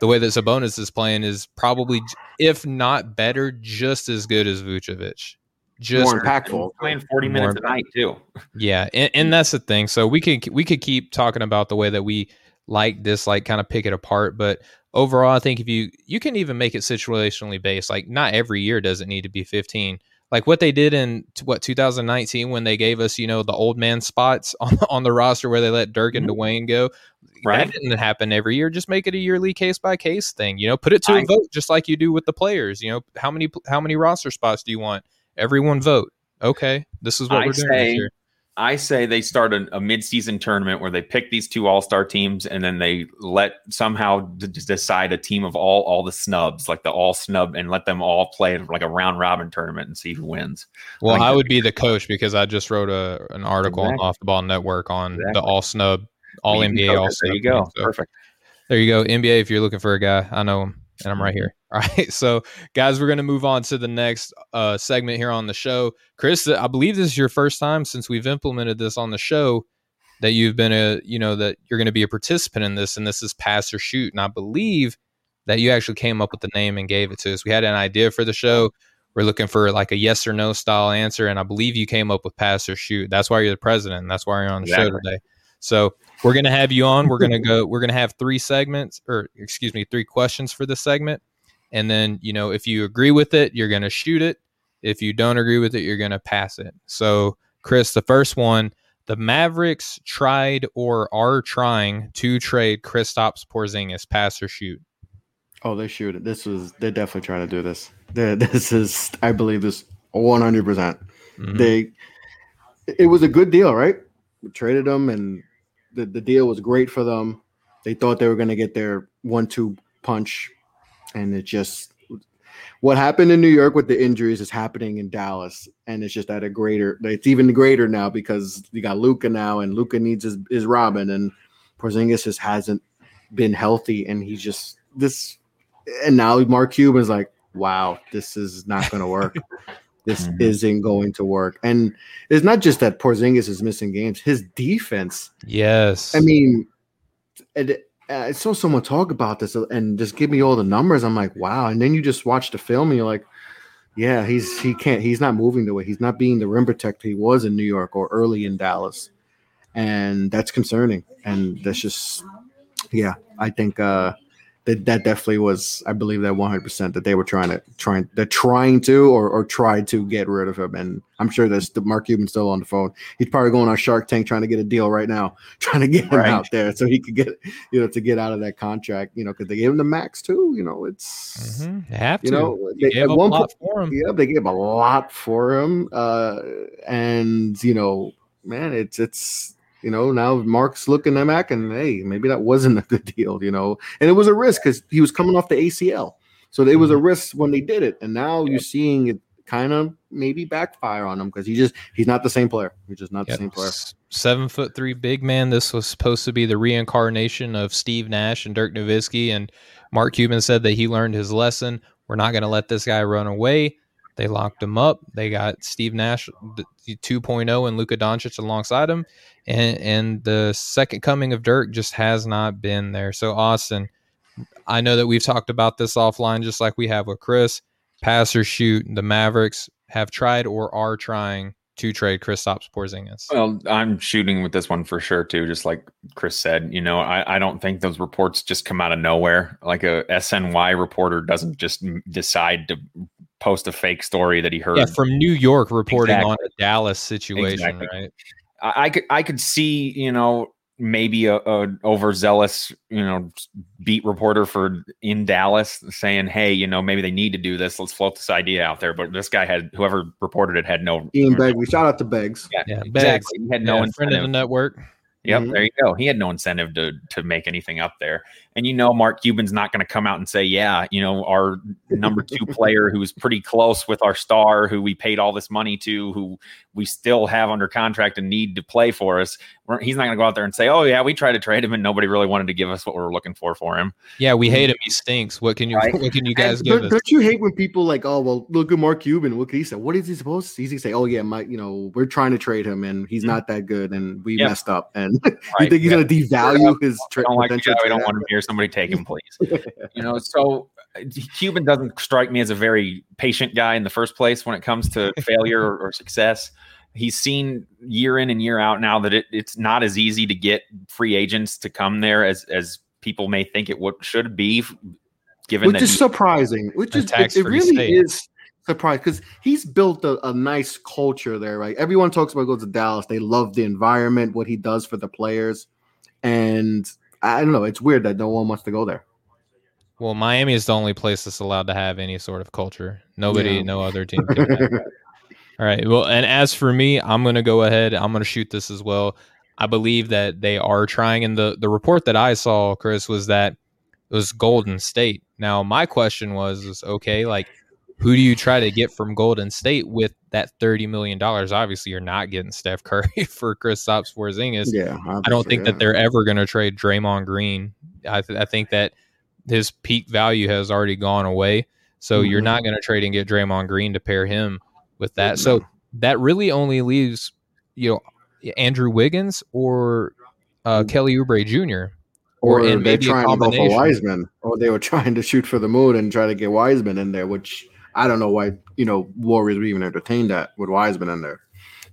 the way that Sabonis is playing is probably, if not better, just as good as Vucevic. Just more impactful. Playing forty minutes a night too. Yeah, and, and that's the thing. So we could we could keep talking about the way that we like this, like kind of pick it apart. But overall, I think if you you can even make it situationally based. Like not every year does it need to be fifteen like what they did in what 2019 when they gave us you know the old man spots on, on the roster where they let Dirk and mm-hmm. Dwyane go. Right. That didn't happen every year. Just make it a yearly case by case thing. You know, put it to I, a vote just like you do with the players. You know, how many how many roster spots do you want? Everyone vote. Okay, this is what I we're doing. Say, I say they start a, a mid-season tournament where they pick these two all-star teams, and then they let somehow d- decide a team of all all the snubs, like the all snub, and let them all play like a round robin tournament and see who wins. Well, I, I would be the coach because I just wrote a an article exactly. on Off the Ball Network on exactly. the all snub, all NBA, all. There you go, so, perfect. There you go, NBA. If you're looking for a guy, I know him and I'm right here. All right. So, guys, we're going to move on to the next uh, segment here on the show. Chris, I believe this is your first time since we've implemented this on the show that you've been a, you know, that you're going to be a participant in this, and this is pass or shoot. And I believe that you actually came up with the name and gave it to us. We had an idea for the show. We're looking for like a yes or no style answer, and I believe you came up with pass or shoot. That's why you're the president. that's why you're on the exactly. show today. So we're gonna have you on. We're gonna go. We're gonna have three segments, or excuse me, three questions for the segment. And then you know, if you agree with it, you're gonna shoot it. If you don't agree with it, you're gonna pass it. So, Chris, the first one: the Mavericks tried or are trying to trade Kristaps Porzingis, pass or shoot. Oh, they shoot it. This was they're definitely trying to do this. They're, this is, I believe, this 100. Mm-hmm. percent They, it was a good deal, right? We traded them and the, the deal was great for them. They thought they were going to get their one two punch and it just what happened in New York with the injuries is happening in Dallas, and it's just at a greater. It's even greater now because you got Luka now, and Luka needs his, his Robin, and Porzingis just hasn't been healthy, and he's just this. And now Mark Cuban's like, wow, this is not going to work. this mm-hmm. isn't going to work. And it's not just that Porzingis is missing games; his defense. Yes, I mean, it, I saw someone talk about this and just give me all the numbers. I'm like, wow. And then you just watch the film and you're like, yeah, he's he can't he's not moving the way he's not being the rim protector he was in New York or early in Dallas. And that's concerning. And that's just yeah, I think uh that that definitely was I believe that 100% that they were trying to trying they're trying to or or tried to get rid of him and I'm sure that's the Mark Cuban's still on the phone. He's probably going on Shark Tank trying to get a deal right now, trying to get him right. out there so he could get you know to get out of that contract, you know, cuz they gave him the max too, you know, it's mm-hmm. have you to. know, they, at one point, for him. Yeah, they gave a lot for him uh and you know, man, it's it's you know, now Mark's looking at Mac and hey, maybe that wasn't a good deal, you know. And it was a risk because he was coming off the ACL. So it was a mm-hmm. risk when they did it. And now yeah. you're seeing it kind of maybe backfire on him because he just he's not the same player. He's just not yep. the same player. Seven foot three big man. This was supposed to be the reincarnation of Steve Nash and Dirk Nowitzki. And Mark Cuban said that he learned his lesson. We're not going to let this guy run away. They locked him up. They got Steve Nash 2.0 and Luka Doncic alongside him, and and the second coming of Dirk just has not been there. So Austin, I know that we've talked about this offline, just like we have with Chris. Pass or shoot, the Mavericks have tried or are trying to trade Kristaps Porzingis. Well, I'm shooting with this one for sure too. Just like Chris said, you know, I, I don't think those reports just come out of nowhere. Like a SNY reporter doesn't just decide to post a fake story that he heard. Yeah, from New York reporting exactly. on a Dallas situation, exactly. right? I, I, could I could see you know maybe a, a, overzealous you know beat reporter for in Dallas saying hey you know maybe they need to do this. Let's float this idea out there. But this guy had whoever reported it had no Ian Begley. Shout out to Beggs. Yeah, yeah exactly. He had no yeah, friend of the network Yep, mm-hmm. there you go. He had no incentive to to make anything up there. And you know, Mark Cuban's not going to come out and say, "Yeah, you know, our number two player who's pretty close with our star, who we paid all this money to, who we still have under contract and need to play for us." He's not going to go out there and say, "Oh yeah, we tried to trade him and nobody really wanted to give us what we were looking for for him." Yeah, we hate him. He stinks. What can you right? What can you guys and give don't, us? Don't you hate when people like, "Oh well, look at Mark Cuban. What can he say? What is he supposed to?" He say, "Oh yeah, my, you know, we're trying to trade him and he's mm-hmm. not that good and we yep. messed up." And right. you think he's going to devalue his tra- don't like potential? We don't want to hear somebody take him, please. you know, so Cuban doesn't strike me as a very patient guy in the first place when it comes to failure or, or, success. He's seen year in and year out now that it, it's not as easy to get free agents to come there as as people may think it would should be. Given which is surprising, which is it, it really state. is surprised because he's built a, a, nice culture there, right? Everyone talks about going to Dallas. They love the environment, what he does for the players. And I don't know, it's weird that no one wants to go there. Well, Miami is the only place that's allowed to have any sort of culture. Nobody, yeah. no other team can. All right. Well, and as for me, I'm going to go ahead. I'm going to shoot this as well. I believe that they are trying. And the, the report that I saw, Chris, was that it was Golden State. Now, my question was, was okay, like who do you try to get from Golden State with that thirty million dollars? Obviously, you're not getting Steph Curry for Kristaps Porzingis. Yeah, I don't think yeah. that they're ever going to trade Draymond Green. I, th- I think that his peak value has already gone away. So mm-hmm. you're not going to trade and get Draymond Green to pair him with that. So that really only leaves you know Andrew Wiggins or uh, mm-hmm. Kelly Oubre Jr. Or, or they're trying to go for Wiseman, or they were trying to shoot for the moon and try to get Wiseman in there, which I don't know why you know Warriors would even entertain that with Wiseman in there.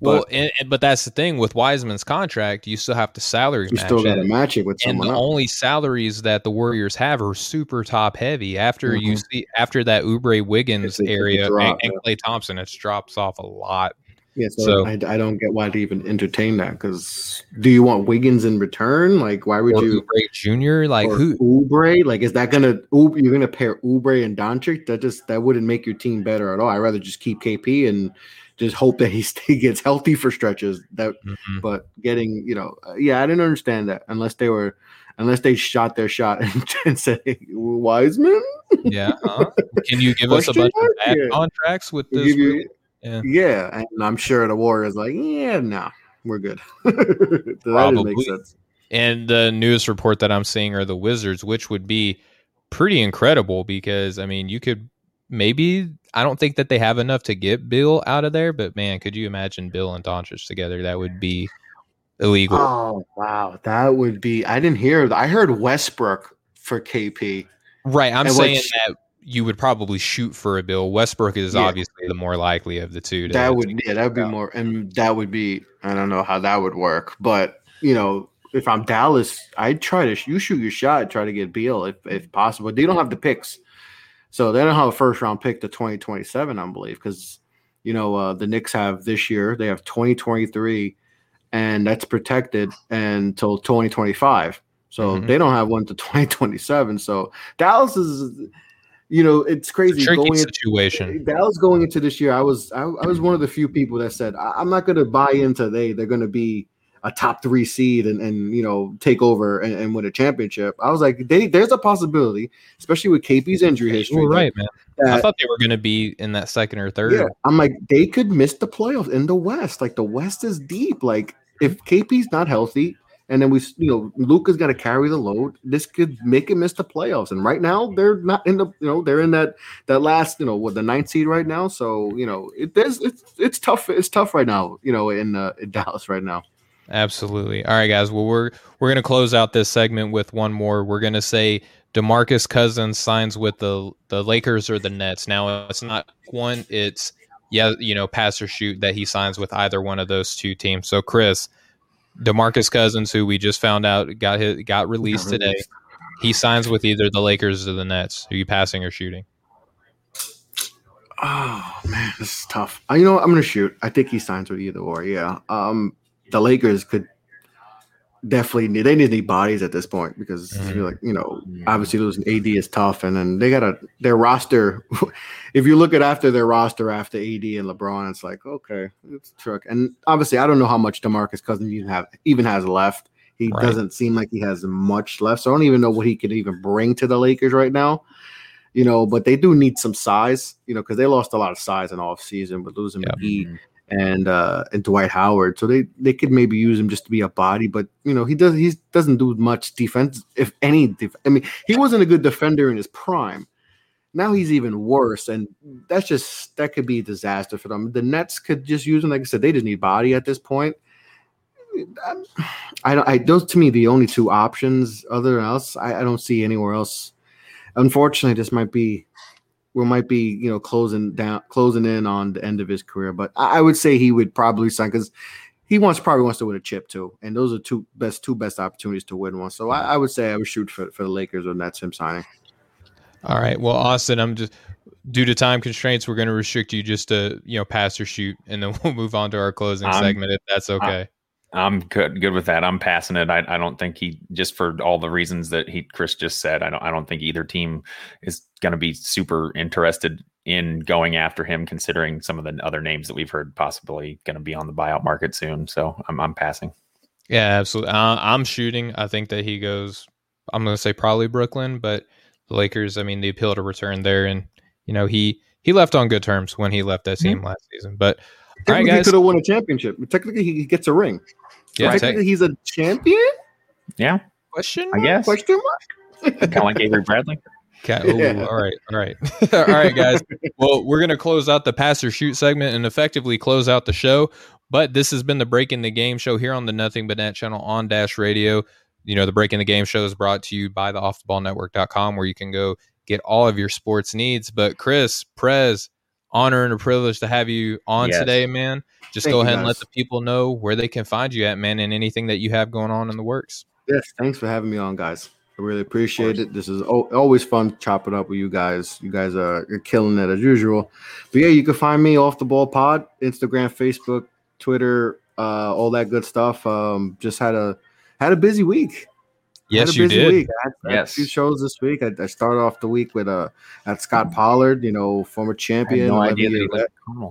But, well, and, but that's the thing with Wiseman's contract, you still have to salary. You still got to match it with and the else. only salaries that the Warriors have are super top heavy. After mm-hmm. you see after that Oubre Wiggins area drop, and, and Klay Thompson, it drops off a lot. Yeah, so, so I, I, don't get why to even entertain that. Because do you want Wiggins in return? Like, why would you? Oubre Junior, like who? Oubre, like, is that gonna? You're gonna pair Oubre and Doncic? That just that wouldn't make your team better at all. I'd rather just keep KP and just hope that he stay, gets healthy for stretches. That, mm-hmm. but getting, you know, uh, yeah, I didn't understand that unless they were, unless they shot their shot and, and said hey, Wiseman. yeah. Huh? Can you give us a bunch of bad contracts with this? You, yeah. yeah, and I'm sure the Warriors like, yeah, no, we're good. Probably. And the newest report that I'm seeing are the Wizards, which would be pretty incredible because I mean, you could maybe I don't think that they have enough to get Beal out of there, but man, could you imagine Beal and Doncic together? That would be illegal. Oh wow, that would be. I didn't hear. I heard Westbrook for KP. Right, I'm and saying which, that you would probably shoot for a Beal. Westbrook is yeah. obviously the more likely of the two. That would yeah, that would be more, and that would be. I don't know how that would work, but you know, if I'm Dallas, I'd try to you shoot your shot, try to get Beal if if possible. They don't have the picks, so they don't have a first round pick to 2027, I believe, because you know uh, the Knicks have this year. They have 2023, and that's protected until 2025. So mm-hmm. they don't have one to 2027. So Dallas is you know, it's crazy. It's going situation. Into, Dallas going into this year, I was I, I, was one of the few people that said I, am not going to buy into they they're going to be a top three seed and and you know take over and, and win a championship. I was like, they, there's a possibility, especially with KP's injury history. You're right, man. That, I thought they were going to be in that second or third. Yeah, I'm like they could miss the playoffs in the West. Like the West is deep. Like if KP's not healthy, and then we, you know, Luka's got to carry the load. This could make him miss the playoffs. And right now, they're not in the, you know, they're in that that last, you know, what the ninth seed right now. So you know, it is it's it's tough. It's tough right now, you know, in, uh, in Dallas right now. Absolutely. All right, guys. Well, we're we're gonna close out this segment with one more. We're gonna say Demarcus Cousins signs with the the Lakers or the Nets. Now it's not one. It's yeah, you know, pass or shoot that he signs with either one of those two teams. So, Chris, Demarcus Cousins, who we just found out got his, got released today, he signs with either the Lakers or the Nets. Are you passing or shooting? Oh man, this is tough. Uh, you know, what? I'm gonna shoot. I think he signs with either or. Yeah. Um, the Lakers could definitely need they need bodies at this point because mm-hmm. like you know obviously losing AD is tough and then they got a their roster if you look at after their roster after AD and LeBron it's like okay it's a truck and obviously I don't know how much DeMarcus Cousins even have even has left he right. doesn't seem like he has much left so I don't even know what he could even bring to the Lakers right now you know but they do need some size you know because they lost a lot of size in off season with losing yep. McGee mm-hmm and uh and Dwight Howard. So they they could maybe use him just to be a body, but you know he does he doesn't do much defense, if any. Def- I mean, he wasn't a good defender in his prime. Now he's even worse, and that's just that could be a disaster for them. The Nets could just use him, like I said, they just need body at this point. I don't. I those to me the only two options. Other than else, I, I don't see anywhere else. Unfortunately, this might be we might be you know closing down closing in on the end of his career but i, I would say he would probably sign because he wants probably wants to win a chip too and those are two best two best opportunities to win one. So i, I would say i would shoot for, for the lakers when that's him signing. All right. Well austin i'm just due to time constraints we're going to restrict you just to you know pass or shoot and then we'll move on to our closing segment if that's okay I'm good good with that. I'm passing it. I, I don't think he just for all the reasons that he Chris just said. I don't I don't think either team is going to be super interested in going after him, considering some of the other names that we've heard possibly going to be on the buyout market soon. So I'm I'm passing. Yeah, absolutely. Uh, I'm shooting. I think that he goes. I'm going to say probably Brooklyn, but the Lakers. I mean, the appeal to return there, and you know he he left on good terms when he left that team mm-hmm. last season. But all right, guys, he could have won a championship. Technically, he gets a ring. Yeah, technically, he's a champion. Yeah. Question? Mark? I guess. Question mark. kind of like Avery Bradley. Okay. Ooh, yeah. All right. All right. all right, guys. Well, we're going to close out the pass or shoot segment and effectively close out the show. But this has been the Breaking the Game show here on the Nothing But Net channel on Dash Radio. You know, the Breaking the Game show is brought to you by the offtheballnetwork.com where you can go get all of your sports needs. But Chris, Prez, honor and a privilege to have you on yes. today, man. Just Thank go ahead and let the people know where they can find you at, man, and anything that you have going on in the works. Yes, thanks for having me on, guys. I really appreciate it. This is always fun chopping up with you guys. You guys are you're killing it as usual. But yeah, you can find me off the ball pod, Instagram, Facebook, Twitter, uh, all that good stuff. Um, just had a had a busy week. Yes, you did. Week. I had, I yes, two shows this week. I, I, started off the week with uh at Scott Pollard, you know, former champion. no idea that he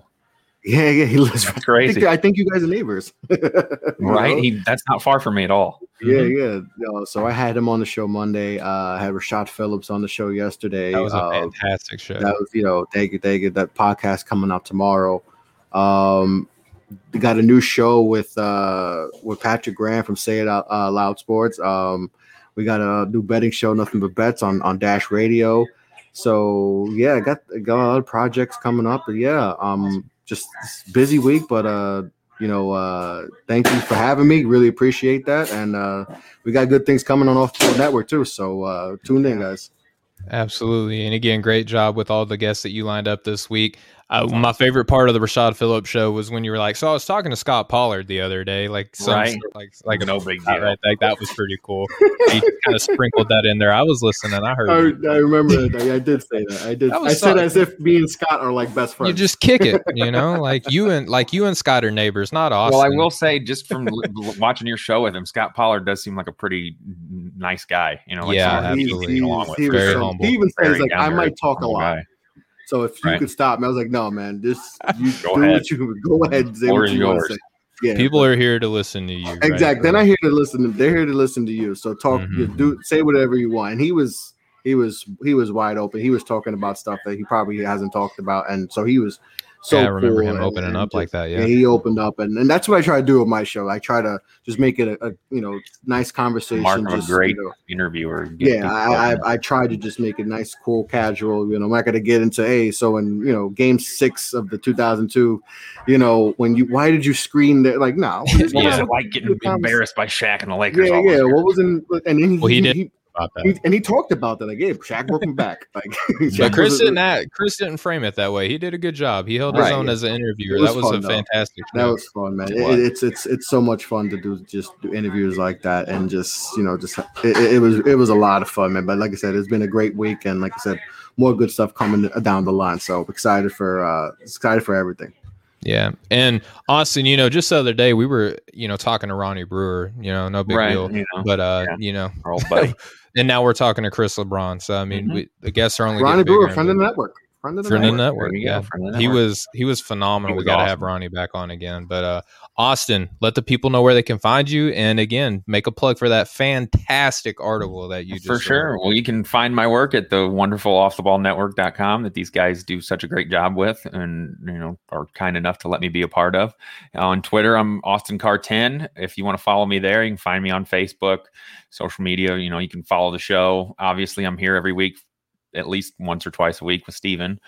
Yeah, yeah, he lives right. Crazy. I think, I think, you guys are neighbors. right? He that's not far from me at all. Yeah, mm-hmm. yeah. so I had him on the show Monday. Uh, I had Rashad Phillips on the show yesterday. That was a uh, fantastic show. That was, you know, thank you, thank you. That podcast coming out tomorrow. Um, we got a new show with uh with Patrick Graham from Say It Out uh, Loud Sports. Um, we got a new betting show, Nothing But Bets on on Dash Radio. So yeah, I got, got a lot of projects coming up. But yeah, um, just busy week, but uh, you know, uh, thank you for having me. Really appreciate that, and uh, we got good things coming on off the network too. So uh, tune in, guys. Absolutely, and again, great job with all the guests that you lined up this week. Uh, my favorite part of the Rashad Phillips show was when you were like, "So I was talking to Scott Pollard the other day, like some, right. like like no big deal, right? Like that was pretty cool. he kind of sprinkled that in there. I was listening. I heard. I, I remember that. I did say that. I did. I said as if me and Scott are like best friends. You just kick it, you know, like you and like you and Scott are neighbors, not Austin. Well, I will say, just from watching your show with him, Scott Pollard does seem like a pretty nice guy. You know, like yeah, absolutely. He, he, he, very humble. He even says like, "I might talk a lot." Guy. So if you right. could stop me, I was like, no, man, just you go do ahead. what you go ahead and say what you want to say. Yeah, people are here to listen to you. Exactly. Right? They're not here to listen. To, They're here to listen to you. So talk, mm-hmm. do say whatever you want. And he was, he was, he was wide open. He was talking about stuff that he probably hasn't talked about, and so he was so yeah, I remember cool him and, opening and up just, like that. Yeah. yeah. he opened up, and, and that's what I try to do with my show. I try to just make it a, a you know nice conversation. Mark just, a great you know, interviewer. Yeah, I, I, I try to just make it nice, cool, casual. You know, I'm not gonna get into hey, so in you know game six of the 2002, you know when you why did you screen there? Like no, what was it like getting embarrassed by Shaq and the Lakers? Yeah, yeah. What was in and then he, well, he, he did. He, about that. He, and he talked about that. Like, hey, Shaq welcome back. Like, but Chris didn't that, Chris didn't frame it that way. He did a good job. He held his Right, own yeah. as an interviewer. was that was fun, a though. fantastic. that show. was fun, man. It It- it's it's it's so much fun to do just do interviews like that and just you know just it, it it was it was a lot of fun, man. But like I said, it's been a great week, and like I said, more good stuff coming down the line. So excited for uh excited for everything. Yeah. And Austin, you know, just the other day we were, you know, talking to Ronnie Brewer, you know, no big Right, deal. you know, But uh, yeah. you know, our old buddy. and now we're talking to Chris LeBron. So I mean, Mhm. we the guests are only Ronnie getting Brewer, bigger friend of the network, friend of the Friend network. network. There go, Yeah. friend of the He network. was he was phenomenal. He was we gotta have. Ronnie back on again. But uh Austin, let the people know where they can find you. And again, make a plug for that fantastic article that you just For wrote. sure. Well, you can find my work at the wonderful offtheballnetwork.com that these guys do such a great job with and, you know, are kind enough to let me be a part of. On Twitter, I'm Austin Car 10. If you want to follow me there, you can find me on Facebook, social media. You know, you can follow the show. Obviously, I'm here every week, at least once or twice a week with Steven.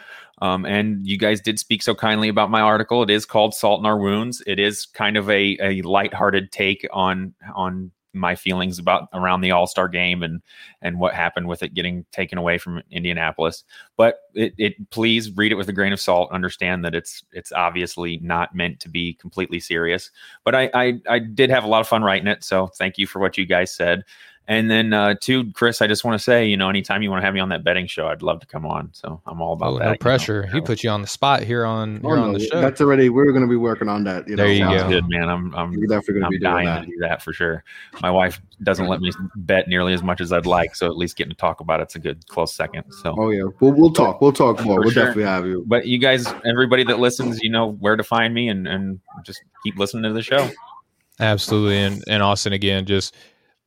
Um, and you guys did speak so kindly about my article. It is called Salt in Our Wounds. It is kind of a, a lighthearted take on on my feelings about around the All Star game and and what happened with it getting taken away from Indianapolis. But it, it please read it with a grain of salt. Understand that it's it's obviously not meant to be completely serious. But I I, I did have a lot of fun writing it. So thank you for what you guys said. And then uh, to Chris, I just want to say, you know, anytime you want to have me on that betting show, I'd love to come on. So I'm all about Oh, that. no you know. pressure. He put you on the spot here on Oh, here on the show. That's already we're going to be working on that. You There know, you go. good, man. I'm I'm We're definitely going to I'm be doing dying that. to do that for sure. My wife doesn't let me bet nearly as much as I'd like, so at least getting to talk about it's a good close second. So, Oh yeah, we'll we'll talk. We'll talk more. For We'll sure. definitely have you. but you guys, everybody that listens, you know where to find me, and and just keep listening to the show. Absolutely. And and Austin again, just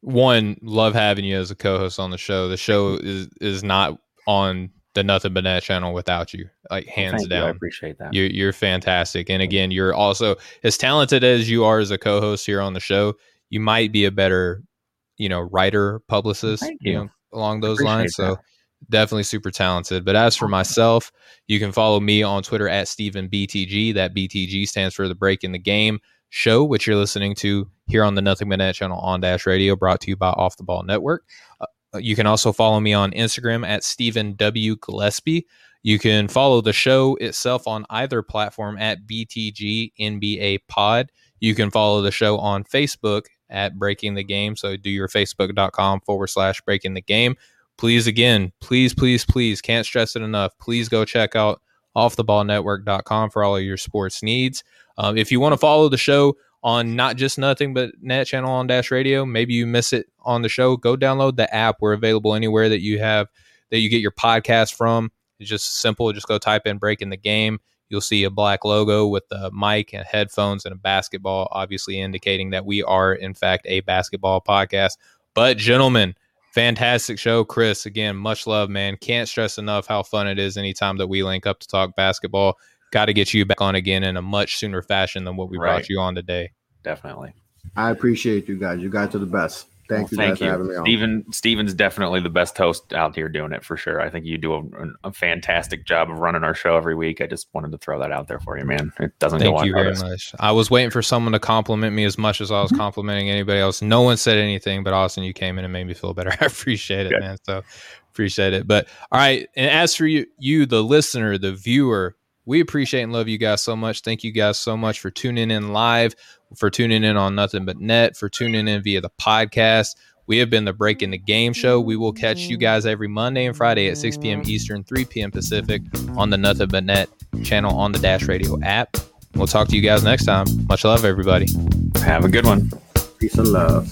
one, love having you as a co-host on the show. The show is is not on the Nothing But Net channel without you. Like hands Thank you. I appreciate that. You're you're fantastic. And again, you're also as talented as you are as a co-host here on the show, you might be a better, you know, writer, publicist, you you. know, along those lines. So definitely super talented. But as for myself, you can follow me on Twitter at Stephen BTG. That BTG stands for the Breaking the Game show, which you're listening to here on the Nothing But Net channel on Dash Radio, brought to you by Off the Ball Network. Uh, you can also follow me on Instagram at Stephen W. Gillaspie. You can follow the show itself on either platform at BTG NBA Pod. You can follow the show on Facebook at Breaking the Game. So do your facebook.com forward slash Breaking the Game please again please please please can't stress it enough please go check out offtheballnetwork.com for all of your sports needs. Um, if you want to follow the show on not just nothing but net channel on dash radio maybe you miss it on the show go download the app. We're available anywhere that you have that you get your podcast from. It's just simple. Just go type in breaking the game. You'll see a black logo with a mic and headphones and a basketball, obviously indicating that we are, in fact, a basketball podcast. But, gentlemen, fantastic show. Chris, again, much love, man. Can't stress enough how fun it is anytime that we link up to talk basketball. Got to get you back on again in a much sooner fashion than what we right. brought you on today. Definitely. I appreciate you guys. You guys are the best. Thank well, you. Thank you. Steven, Steven's definitely the best host out here doing it for sure. I think you do a, a, fantastic job of running our show every week. I just wanted to throw that out there for you, man. It doesn't go off. Thank you very much. I was waiting for someone to compliment me as much as I was mm-hmm. complimenting anybody else. No one said anything, but Austin, you came in and made me feel better. I appreciate it, Good. man. So appreciate it. But all right. And as for you, you, the listener, the viewer, we appreciate and love you guys so much. Thank you guys so much for tuning in live, for tuning in on Nothing But Net, for tuning in via the podcast. We have been the Breaking the Game show. We will catch you guys every Monday and Friday at 6 p.m. Eastern, 3 p.m. Pacific on the Nothing But Net channel on the Dash Radio app. We'll talk to you guys next time. Much love, everybody. Have a good one. Peace and love.